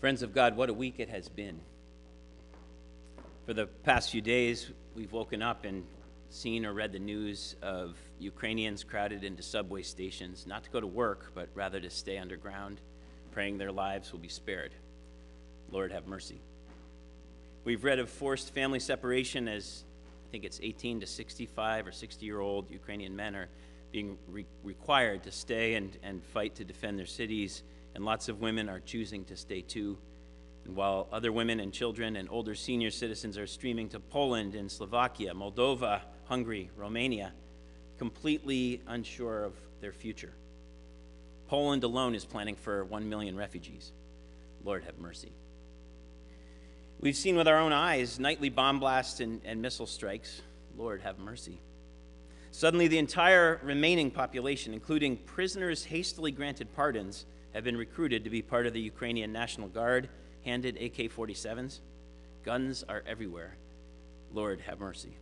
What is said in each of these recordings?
Friends of God, what a week it has been. For the past few days, we've woken up and seen or read the news of Ukrainians crowded into subway stations, not to go to work, but rather to stay underground, praying their lives will be spared. Lord, have mercy. We've read of forced family separation as I think it's 18 to 65 or 60 year old Ukrainian men are being re- required to stay and, and fight to defend their cities and lots of women are choosing to stay too. And while other women and children and older senior citizens are streaming to Poland and Slovakia, Moldova, Hungary, Romania, completely unsure of their future. Poland alone is planning for 1 million refugees. Lord have mercy. We've seen with our own eyes nightly bomb blasts and, and missile strikes. Lord have mercy. Suddenly, the entire remaining population, including prisoners hastily granted pardons, have been recruited to be part of the Ukrainian National Guard, handed AK 47s. Guns are everywhere. Lord, have mercy.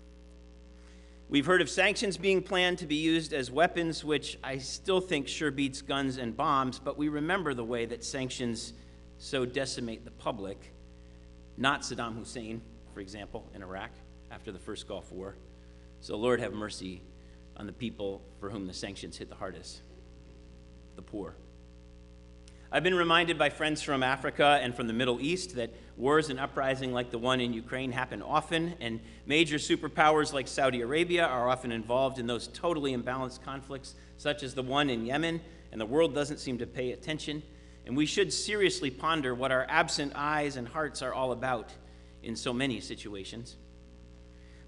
We've heard of sanctions being planned to be used as weapons, which I still think sure beats guns and bombs, but we remember the way that sanctions so decimate the public. Not Saddam Hussein, for example, in Iraq after the first Gulf War. So, Lord, have mercy on the people for whom the sanctions hit the hardest the poor. I've been reminded by friends from Africa and from the Middle East that wars and uprising like the one in Ukraine happen often, and major superpowers like Saudi Arabia are often involved in those totally imbalanced conflicts, such as the one in Yemen, and the world doesn't seem to pay attention. And we should seriously ponder what our absent eyes and hearts are all about in so many situations.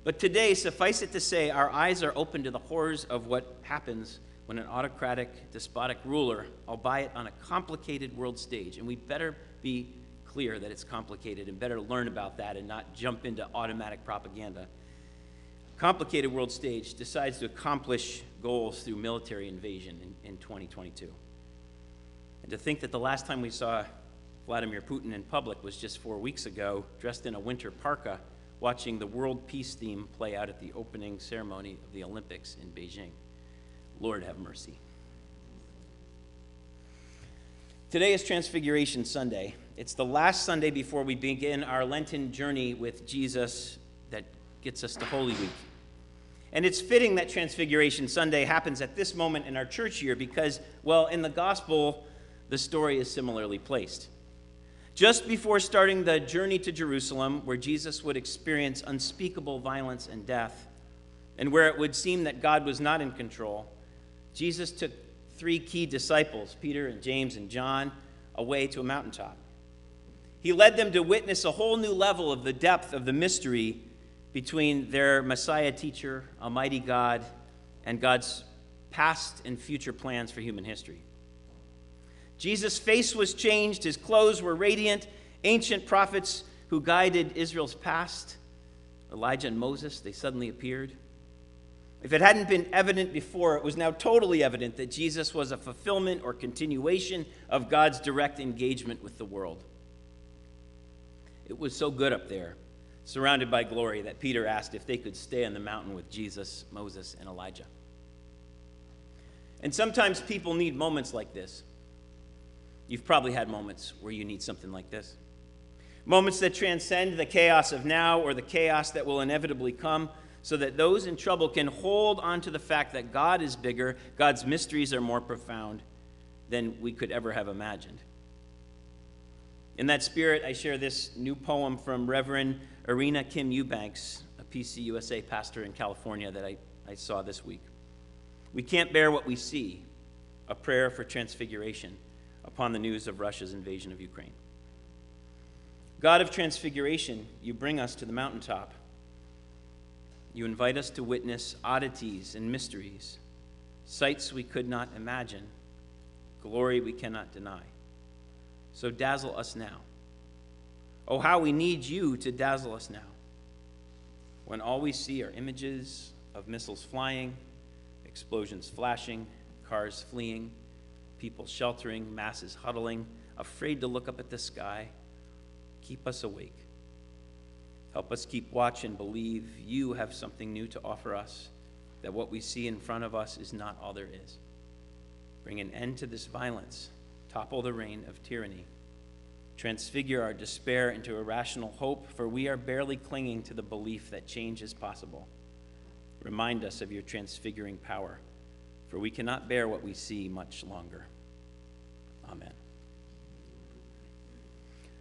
But today, suffice it to say, our eyes are open to the horrors of what happens when an autocratic, despotic ruler, albeit on a complicated world stage, and we better be clear that it's complicated and better learn about that and not jump into automatic propaganda. Complicated world stage decides to accomplish goals through military invasion in, in 2022. And to think that the last time we saw Vladimir Putin in public was just four weeks ago, dressed in a winter parka, watching the world peace theme play out at the opening ceremony of the Olympics in Beijing. Lord, have mercy. Today is Transfiguration Sunday. It's the last Sunday before we begin our Lenten journey with Jesus that gets us to Holy Week. And it's fitting that Transfiguration Sunday happens at this moment in our church year because, well, in the gospel, the story is similarly placed. Just before starting the journey to Jerusalem, where Jesus would experience unspeakable violence and death, and where it would seem that God was not in control, Jesus took three key disciples, Peter and James and John, away to a mountaintop. He led them to witness a whole new level of the depth of the mystery between their Messiah teacher, Almighty God, and God's past and future plans for human history. Jesus' face was changed, his clothes were radiant. Ancient prophets who guided Israel's past, Elijah and Moses, they suddenly appeared. If it hadn't been evident before, it was now totally evident that Jesus was a fulfillment or continuation of God's direct engagement with the world. It was so good up there, surrounded by glory, that Peter asked if they could stay on the mountain with Jesus, Moses, and Elijah. And sometimes people need moments like this. You've probably had moments where you need something like this. Moments that transcend the chaos of now or the chaos that will inevitably come so that those in trouble can hold on to the fact that God is bigger, God's mysteries are more profound than we could ever have imagined. In that spirit, I share this new poem from Reverend Irina Kim Eubanks, a PCUSA pastor in California that I, I saw this week. We can't bear what we see, a prayer for transfiguration upon the news of Russia's invasion of Ukraine. God of transfiguration, you bring us to the mountaintop you invite us to witness oddities and mysteries, sights we could not imagine, glory we cannot deny. So dazzle us now. Oh, how we need you to dazzle us now. When all we see are images of missiles flying, explosions flashing, cars fleeing, people sheltering, masses huddling, afraid to look up at the sky, keep us awake. Help us keep watch and believe you have something new to offer us, that what we see in front of us is not all there is. Bring an end to this violence, topple the reign of tyranny. Transfigure our despair into irrational hope, for we are barely clinging to the belief that change is possible. Remind us of your transfiguring power, for we cannot bear what we see much longer. Amen.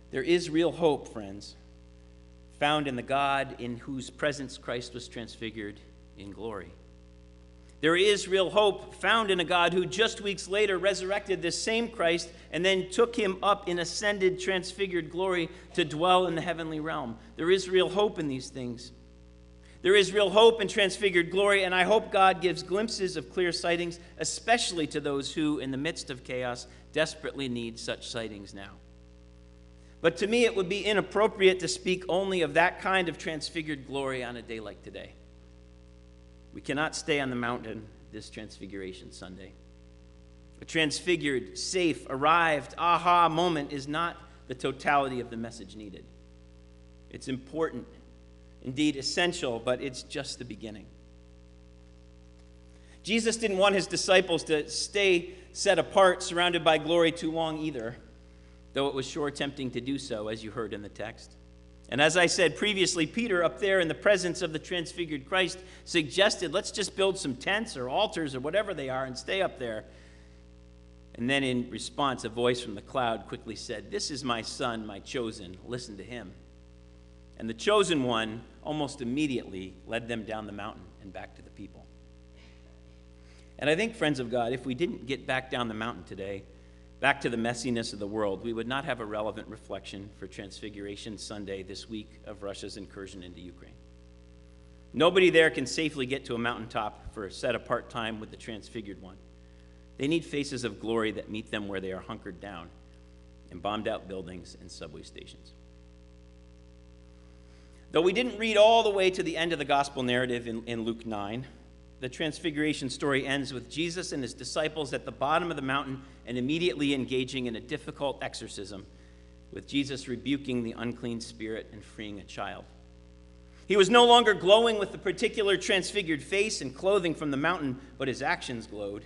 There is real hope, friends, found in the God in whose presence Christ was transfigured in glory. There is real hope found in a God who just weeks later resurrected this same Christ and then took him up in ascended, transfigured glory to dwell in the heavenly realm. There is real hope in these things. There is real hope in transfigured glory, and I hope God gives glimpses of clear sightings, especially to those who, in the midst of chaos, desperately need such sightings now. But to me, it would be inappropriate to speak only of that kind of transfigured glory on a day like today. We cannot stay on the mountain this Transfiguration Sunday. A transfigured, safe, arrived, aha moment is not the totality of the message needed. It's important, indeed essential, but it's just the beginning. Jesus didn't want his disciples to stay set apart, surrounded by glory too long either, though it was sure tempting to do so, as you heard in the text. And as I said previously, Peter, up there in the presence of the transfigured Christ, suggested let's just build some tents or altars or whatever they are and stay up there. And then in response, a voice from the cloud quickly said, This is my son, my chosen. Listen to him. And the chosen one almost immediately led them down the mountain and back to the people. And I think, friends of God, if we didn't get back down the mountain today, back to the messiness of the world, we would not have a relevant reflection for Transfiguration Sunday this week of Russia's incursion into Ukraine. Nobody there can safely get to a mountaintop for a set apart time with the transfigured one. They need faces of glory that meet them where they are hunkered down in bombed out buildings and subway stations. Though we didn't read all the way to the end of the gospel narrative in, in Luke 9, the transfiguration story ends with Jesus and his disciples at the bottom of the mountain and immediately engaging in a difficult exorcism, with Jesus rebuking the unclean spirit and freeing a child. He was no longer glowing with the particular transfigured face and clothing from the mountain, but his actions glowed.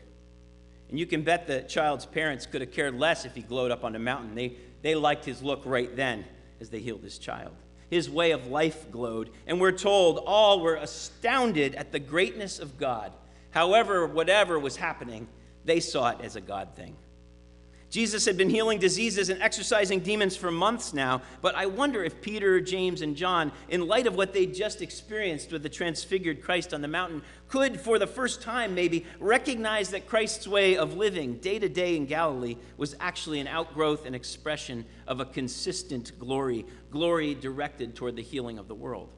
And you can bet the child's parents could have cared less if he glowed up on the mountain. They, they liked his look right then as they healed his child his way of life glowed. And we're told all were astounded at the greatness of God. However, whatever was happening, they saw it as a God thing. Jesus had been healing diseases and exorcising demons for months now, but I wonder if Peter, James, and John, in light of what they just experienced with the transfigured Christ on the mountain, could, for the first time maybe, recognize that Christ's way of living day to day in Galilee was actually an outgrowth and expression of a consistent glory, glory directed toward the healing of the world.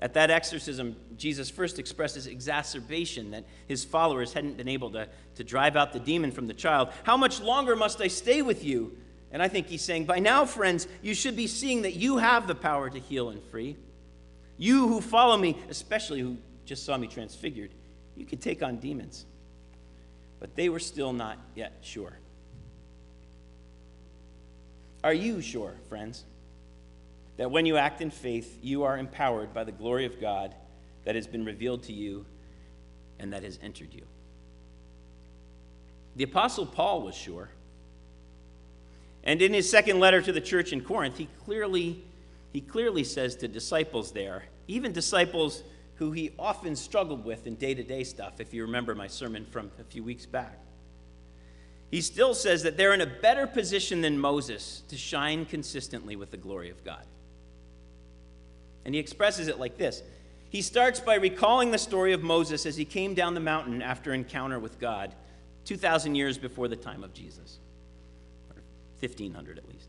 At that exorcism, Jesus first expresses exacerbation that his followers hadn't been able to, to drive out the demon from the child. How much longer must I stay with you? And I think he's saying, By now, friends, you should be seeing that you have the power to heal and free. You who follow me, especially who just saw me transfigured, you can take on demons. But they were still not yet sure. Are you sure, friends? That when you act in faith, you are empowered by the glory of God that has been revealed to you and that has entered you. The Apostle Paul was sure. And in his second letter to the church in Corinth, he clearly, he clearly says to disciples there, even disciples who he often struggled with in day to day stuff, if you remember my sermon from a few weeks back. He still says that they're in a better position than Moses to shine consistently with the glory of God. And he expresses it like this He starts by recalling the story of Moses as he came down the mountain after encounter with God 2,000 years before the time of Jesus, or 1,500 at least.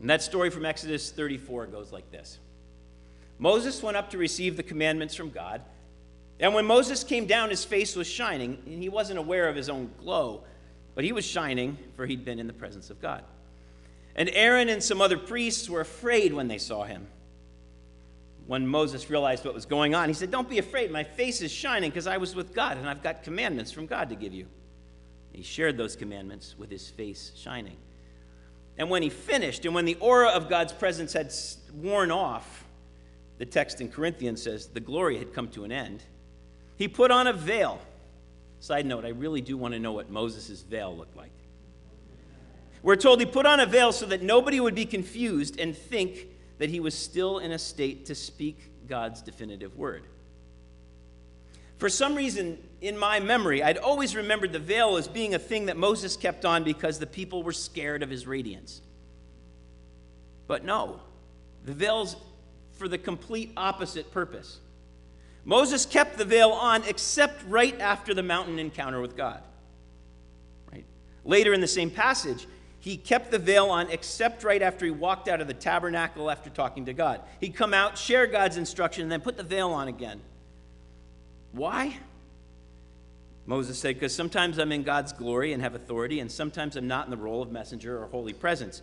And that story from Exodus 34 goes like this Moses went up to receive the commandments from God. And when Moses came down, his face was shining, and he wasn't aware of his own glow, but he was shining, for he'd been in the presence of God. And Aaron and some other priests were afraid when they saw him when Moses realized what was going on, he said, Don't be afraid. My face is shining because I was with God and I've got commandments from God to give you. He shared those commandments with his face shining. And when he finished, and when the aura of God's presence had worn off, the text in Corinthians says the glory had come to an end. He put on a veil. Side note, I really do want to know what Moses' veil looked like. We're told he put on a veil so that nobody would be confused and think that he was still in a state to speak God's definitive word. For some reason, in my memory, I'd always remembered the veil as being a thing that Moses kept on because the people were scared of his radiance. But no, the veil's for the complete opposite purpose. Moses kept the veil on except right after the mountain encounter with God. Right? Later in the same passage, he kept the veil on except right after he walked out of the tabernacle after talking to God. He'd come out, share God's instruction, and then put the veil on again. Why? Moses said, Because sometimes I'm in God's glory and have authority, and sometimes I'm not in the role of messenger or holy presence.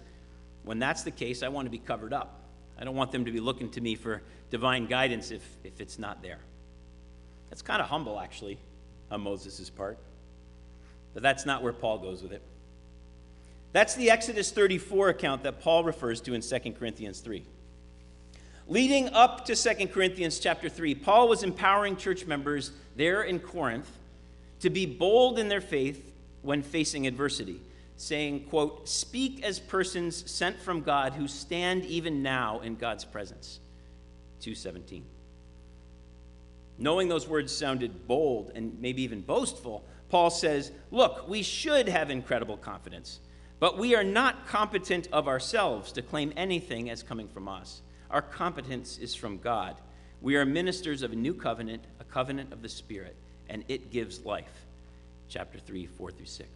When that's the case, I want to be covered up. I don't want them to be looking to me for divine guidance if, if it's not there. That's kind of humble, actually, on Moses' part. But that's not where Paul goes with it. That's the Exodus 34 account that Paul refers to in 2 Corinthians 3. Leading up to 2 Corinthians chapter 3, Paul was empowering church members there in Corinth to be bold in their faith when facing adversity, saying, quote, "Speak as persons sent from God who stand even now in God's presence." 217. Knowing those words sounded bold and maybe even boastful, Paul says, "Look, we should have incredible confidence." But we are not competent of ourselves to claim anything as coming from us. Our competence is from God. We are ministers of a new covenant, a covenant of the Spirit, and it gives life. Chapter 3, 4 through 6.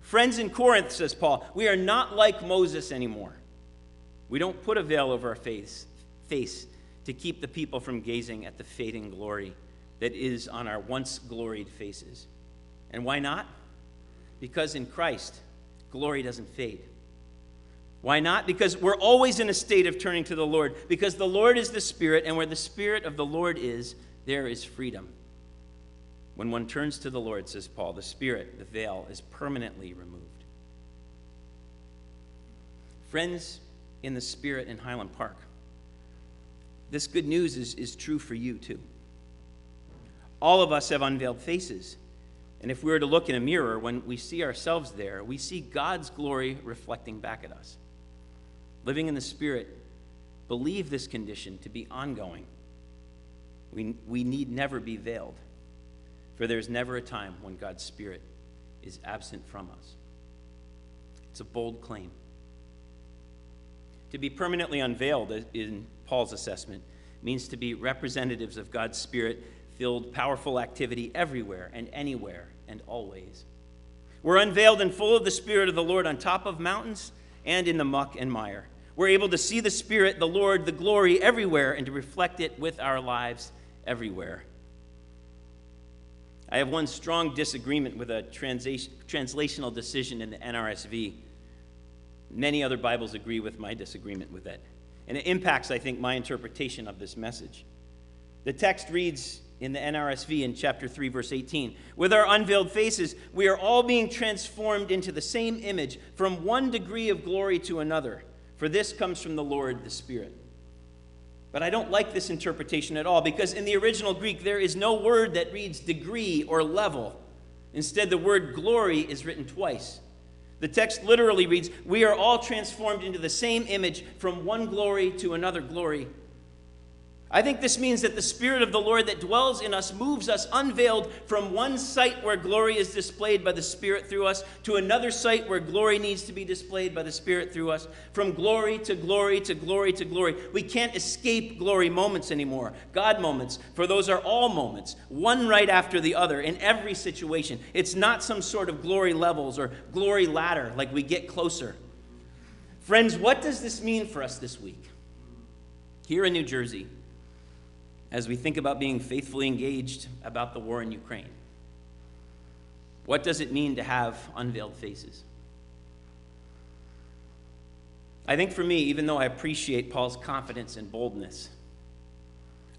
Friends in Corinth, says Paul, we are not like Moses anymore. We don't put a veil over our face, face to keep the people from gazing at the fading glory that is on our once gloried faces. And why not? Because in Christ, glory doesn't fade. Why not? Because we're always in a state of turning to the Lord. Because the Lord is the Spirit, and where the Spirit of the Lord is, there is freedom. When one turns to the Lord, says Paul, the Spirit, the veil, is permanently removed. Friends in the Spirit in Highland Park, this good news is, is true for you too. All of us have unveiled faces. And if we were to look in a mirror, when we see ourselves there, we see God's glory reflecting back at us. Living in the Spirit, believe this condition to be ongoing. We, we need never be veiled, for there's never a time when God's Spirit is absent from us. It's a bold claim. To be permanently unveiled, in Paul's assessment, means to be representatives of God's Spirit filled, powerful activity everywhere and anywhere and always. We're unveiled and full of the Spirit of the Lord on top of mountains and in the muck and mire. We're able to see the Spirit, the Lord, the glory everywhere and to reflect it with our lives everywhere. I have one strong disagreement with a translational decision in the NRSV. Many other Bibles agree with my disagreement with it. And it impacts, I think, my interpretation of this message. The text reads in the NRSV in chapter 3, verse 18. With our unveiled faces, we are all being transformed into the same image from one degree of glory to another, for this comes from the Lord, the Spirit. But I don't like this interpretation at all because in the original Greek, there is no word that reads degree or level. Instead, the word glory is written twice. The text literally reads, We are all transformed into the same image from one glory to another glory. I think this means that the Spirit of the Lord that dwells in us moves us unveiled from one site where glory is displayed by the Spirit through us to another site where glory needs to be displayed by the Spirit through us. From glory to glory to glory to glory. We can't escape glory moments anymore, God moments, for those are all moments, one right after the other in every situation. It's not some sort of glory levels or glory ladder like we get closer. Friends, what does this mean for us this week? Here in New Jersey, as we think about being faithfully engaged about the war in Ukraine? What does it mean to have unveiled faces? I think for me, even though I appreciate Paul's confidence and boldness,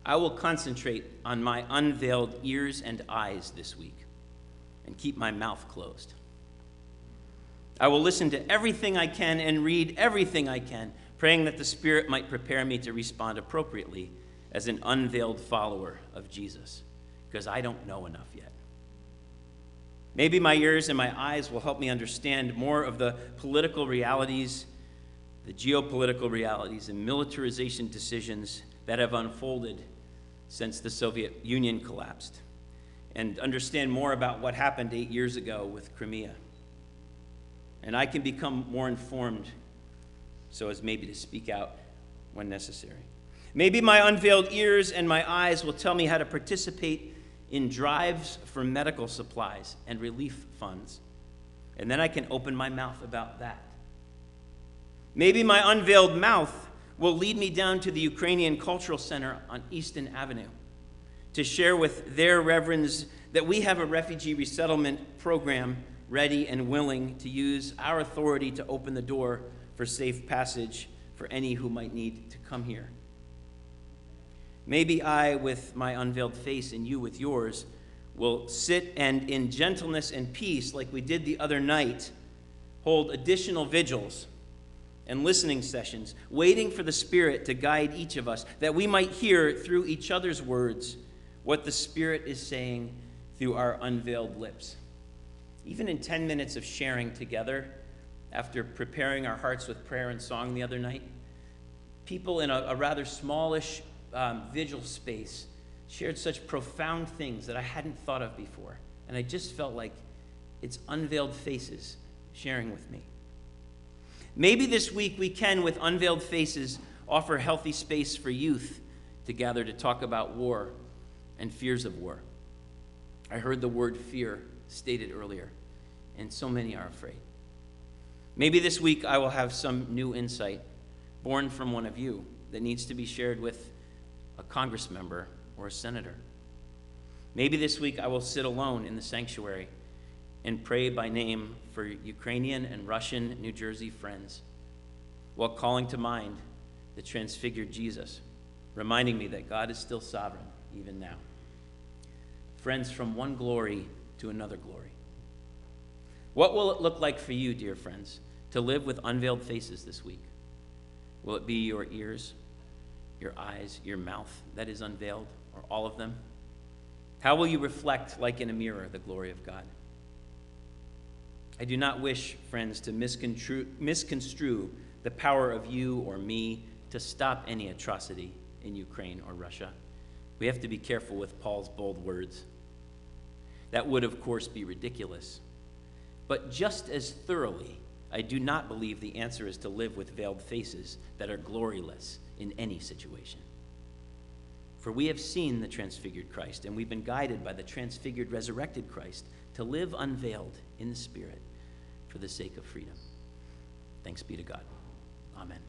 I will concentrate on my unveiled ears and eyes this week and keep my mouth closed. I will listen to everything I can and read everything I can, praying that the Spirit might prepare me to respond appropriately as an unveiled follower of Jesus because I don't know enough yet. Maybe my ears and my eyes will help me understand more of the political realities, the geopolitical realities, and militarization decisions that have unfolded since the Soviet Union collapsed, and understand more about what happened eight years ago with Crimea. And I can become more informed so as maybe to speak out when necessary. Maybe my unveiled ears and my eyes will tell me how to participate in drives for medical supplies and relief funds. And then I can open my mouth about that. Maybe my unveiled mouth will lead me down to the Ukrainian Cultural Center on Easton Avenue to share with their reverends that we have a refugee resettlement program ready and willing to use our authority to open the door for safe passage for any who might need to come here. Maybe I, with my unveiled face, and you with yours, will sit and in gentleness and peace, like we did the other night, hold additional vigils and listening sessions, waiting for the Spirit to guide each of us, that we might hear through each other's words what the Spirit is saying through our unveiled lips. Even in 10 minutes of sharing together, after preparing our hearts with prayer and song the other night, people in a, a rather smallish um, vigil space shared such profound things that I hadn't thought of before. And I just felt like it's unveiled faces sharing with me. Maybe this week we can, with unveiled faces, offer healthy space for youth to gather to talk about war and fears of war. I heard the word fear stated earlier, and so many are afraid. Maybe this week I will have some new insight born from one of you that needs to be shared with a congress member or a senator. Maybe this week I will sit alone in the sanctuary and pray by name for Ukrainian and Russian New Jersey friends while calling to mind the transfigured Jesus, reminding me that God is still sovereign even now. Friends, from one glory to another glory. What will it look like for you, dear friends, to live with unveiled faces this week? Will it be your ears, your eyes, your mouth that is unveiled, or all of them? How will you reflect, like in a mirror, the glory of God? I do not wish, friends, to misconstrue, misconstrue the power of you or me to stop any atrocity in Ukraine or Russia. We have to be careful with Paul's bold words. That would, of course, be ridiculous. But just as thoroughly, I do not believe the answer is to live with veiled faces that are gloryless in any situation. For we have seen the transfigured Christ, and we've been guided by the transfigured, resurrected Christ to live unveiled in the Spirit for the sake of freedom. Thanks be to God. Amen.